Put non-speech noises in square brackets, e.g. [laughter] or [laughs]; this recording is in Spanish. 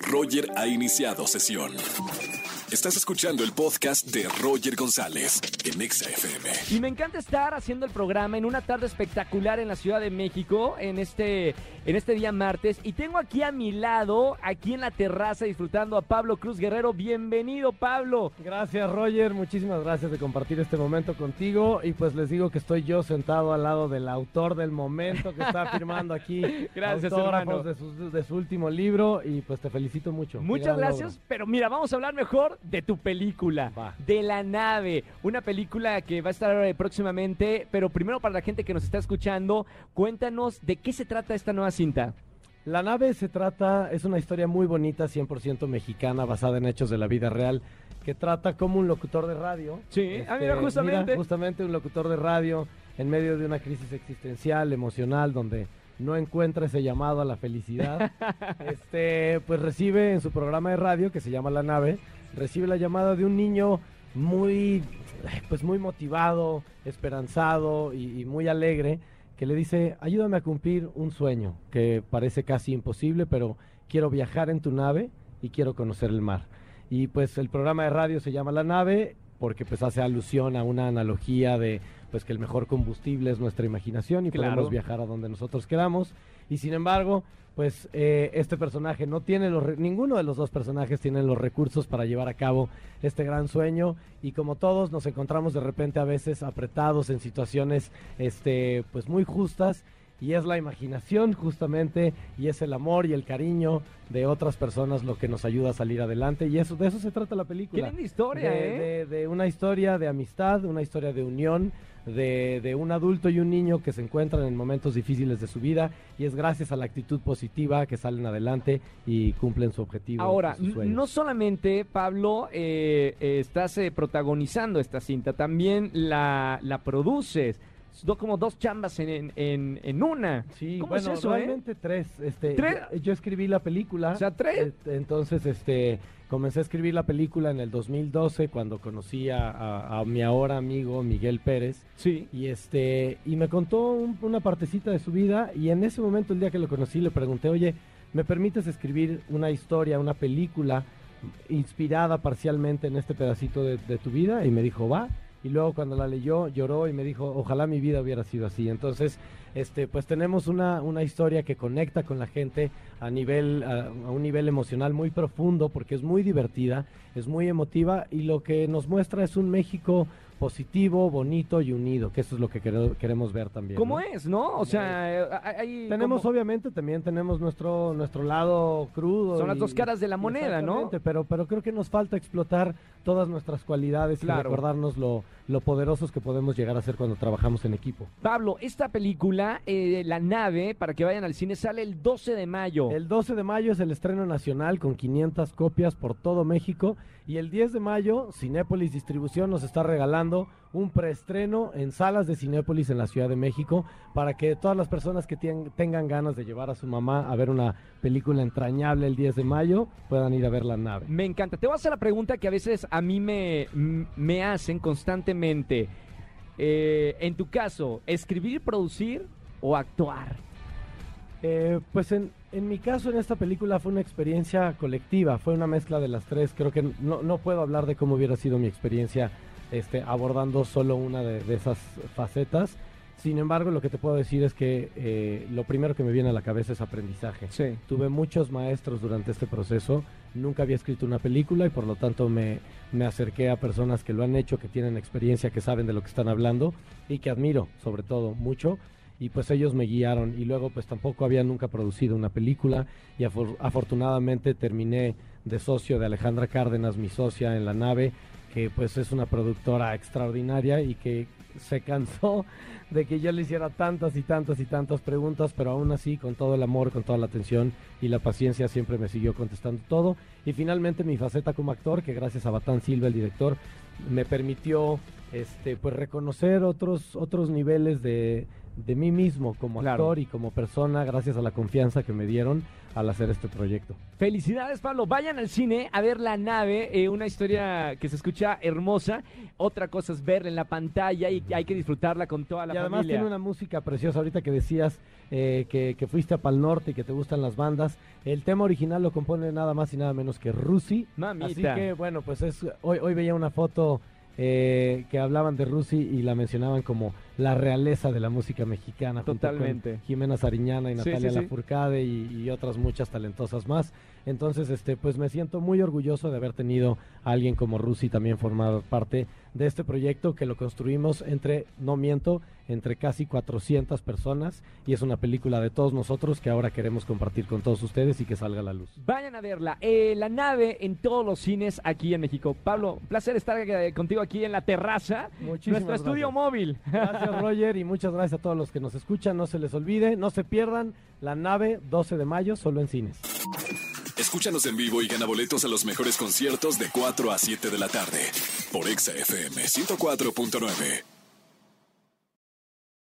Roger ha iniciado sesión. Estás escuchando el podcast de Roger González en Exa FM. Y me encanta estar haciendo el programa en una tarde espectacular en la Ciudad de México, en este, en este día martes. Y tengo aquí a mi lado, aquí en la terraza, disfrutando a Pablo Cruz Guerrero. Bienvenido, Pablo. Gracias, Roger. Muchísimas gracias de compartir este momento contigo. Y pues les digo que estoy yo sentado al lado del autor del momento que está [laughs] firmando aquí. Gracias, autógrafos hermano. De su, de su último libro. Y pues te felicito mucho. Muchas gracias, logro. pero mira, vamos a hablar mejor de tu película, Va. de La Nave, una película que va a estar próximamente, pero primero para la gente que nos está escuchando, cuéntanos de qué se trata esta nueva cinta. La nave se trata, es una historia muy bonita, 100% mexicana, basada en hechos de la vida real, que trata como un locutor de radio. Sí, ah, mira, justamente. mira, justamente un locutor de radio en medio de una crisis existencial, emocional, donde no encuentra ese llamado a la felicidad. [laughs] este, pues recibe en su programa de radio, que se llama La Nave, recibe la llamada de un niño muy, pues muy motivado, esperanzado y, y muy alegre, que le dice, ayúdame a cumplir un sueño que parece casi imposible, pero quiero viajar en tu nave y quiero conocer el mar. Y pues el programa de radio se llama La Nave porque pues hace alusión a una analogía de pues que el mejor combustible es nuestra imaginación y Claro. podemos viajar a donde nosotros queramos. Y sin embargo, pues eh, este personaje no tiene los re- ninguno de los dos personajes tiene los recursos para llevar a cabo este gran sueño y como todos nos encontramos de repente a veces apretados en situaciones este pues muy justas y es la imaginación justamente y es el amor y el cariño de otras personas lo que nos ayuda a salir adelante y eso de eso se trata la película Qué linda historia, de, ¿eh? de- de una historia de amistad una historia de unión de, de un adulto y un niño que se encuentran en momentos difíciles de su vida y es gracias a la actitud positiva que salen adelante y cumplen su objetivo Ahora, y sus sueños. no solamente, Pablo, eh, eh, estás eh, protagonizando esta cinta, también la, la produces. Do- como dos chambas en, en, en- una. Sí, ¿Cómo bueno, es eso, eh? realmente tres. Este, ¿Tres? Yo, escribí la película. O sea, tres. Entonces, este, comencé a escribir la película en el 2012 cuando conocí a, a- a mi ahora amigo Miguel Pérez. Sí. Y este, y me contó un- una partecita de su vida y en ese momento, el día que lo conocí, le pregunté, oye, ¿me permites escribir una historia, una película inspirada parcialmente en este pedacito de, de tu vida? Y me dijo, va. Y luego cuando la leyó, lloró y me dijo, ojalá mi vida hubiera sido así. Entonces, este, pues tenemos una, una historia que conecta con la gente a nivel, a, a un nivel emocional muy profundo, porque es muy divertida, es muy emotiva, y lo que nos muestra es un México positivo, bonito y unido, que eso es lo que quere- queremos ver también. ¿Cómo ¿no? es, no? O sea, eh, hay... Tenemos como- obviamente también tenemos nuestro nuestro lado crudo. Son las dos caras de la moneda, ¿no? Pero pero creo que nos falta explotar todas nuestras cualidades Claro. y recordarnos lo, lo poderosos que podemos llegar a ser cuando trabajamos en equipo. Pablo, esta película, eh, La Nave, para que vayan al cine, sale el 12 de mayo. El 12 de mayo es el estreno nacional con 500 copias por todo México y el 10 de mayo Cinépolis Distribución nos está regalando un preestreno en salas de Cinépolis en la Ciudad de México para que todas las personas que tengan ganas de llevar a su mamá a ver una película entrañable el 10 de mayo puedan ir a ver la nave. Me encanta. Te voy a hacer la pregunta que a veces a mí me, me hacen constantemente. Eh, en tu caso, ¿escribir, producir o actuar? Eh, pues en, en mi caso en esta película fue una experiencia colectiva, fue una mezcla de las tres. Creo que no, no puedo hablar de cómo hubiera sido mi experiencia este, abordando solo una de, de esas facetas. Sin embargo, lo que te puedo decir es que eh, lo primero que me viene a la cabeza es aprendizaje. Sí. Tuve muchos maestros durante este proceso, nunca había escrito una película y por lo tanto me, me acerqué a personas que lo han hecho, que tienen experiencia, que saben de lo que están hablando y que admiro sobre todo mucho y pues ellos me guiaron y luego pues tampoco había nunca producido una película y afor- afortunadamente terminé de socio de Alejandra Cárdenas, mi socia en la nave, que pues es una productora extraordinaria y que se cansó [laughs] de que yo le hiciera tantas y tantas y tantas preguntas, pero aún así con todo el amor, con toda la atención y la paciencia siempre me siguió contestando todo. Y finalmente mi faceta como actor, que gracias a Batán Silva, el director, me permitió este pues reconocer otros otros niveles de, de mí mismo como Claro. actor y como persona gracias a la confianza que me dieron al hacer este proyecto. Felicidades, Pablo. Vayan al cine a ver La Nave, eh, una historia que se escucha hermosa. Otra cosa es verla en la pantalla y hay que disfrutarla con toda la y además familia. tiene una música preciosa. Ahorita que decías eh, que, que fuiste a Pal Norte y que te gustan las bandas, el tema original lo compone nada más y nada menos que Rusi. Mamita. Así que bueno, pues es hoy, hoy veía una foto eh, que hablaban de Rusi y la mencionaban como la realeza de la música mexicana. junto con Totalmente. Jimena Sariñana y Sí, Natalia sí, sí. Lafourcade y, y otras muchas talentosas más. Entonces, este, pues me siento muy orgulloso de haber tenido a alguien como Rusi también formar parte de este proyecto que lo construimos entre, no miento, entre casi 400 personas y es una película de todos nosotros que ahora queremos compartir con todos ustedes y que salga a la luz. Vayan a verla. Eh, la nave en todos los cines aquí en México. Pablo, placer estar eh, contigo aquí en la terraza. Muchísimas nuestro estudio gracias. Gracias Roger y muchas gracias a todos los que nos escuchan. No se les olvide, no se pierdan la nave 12 de mayo solo en cines. Escúchanos en vivo y gana boletos a los mejores conciertos de 4 a 7 de la tarde por Exa FM 104.9.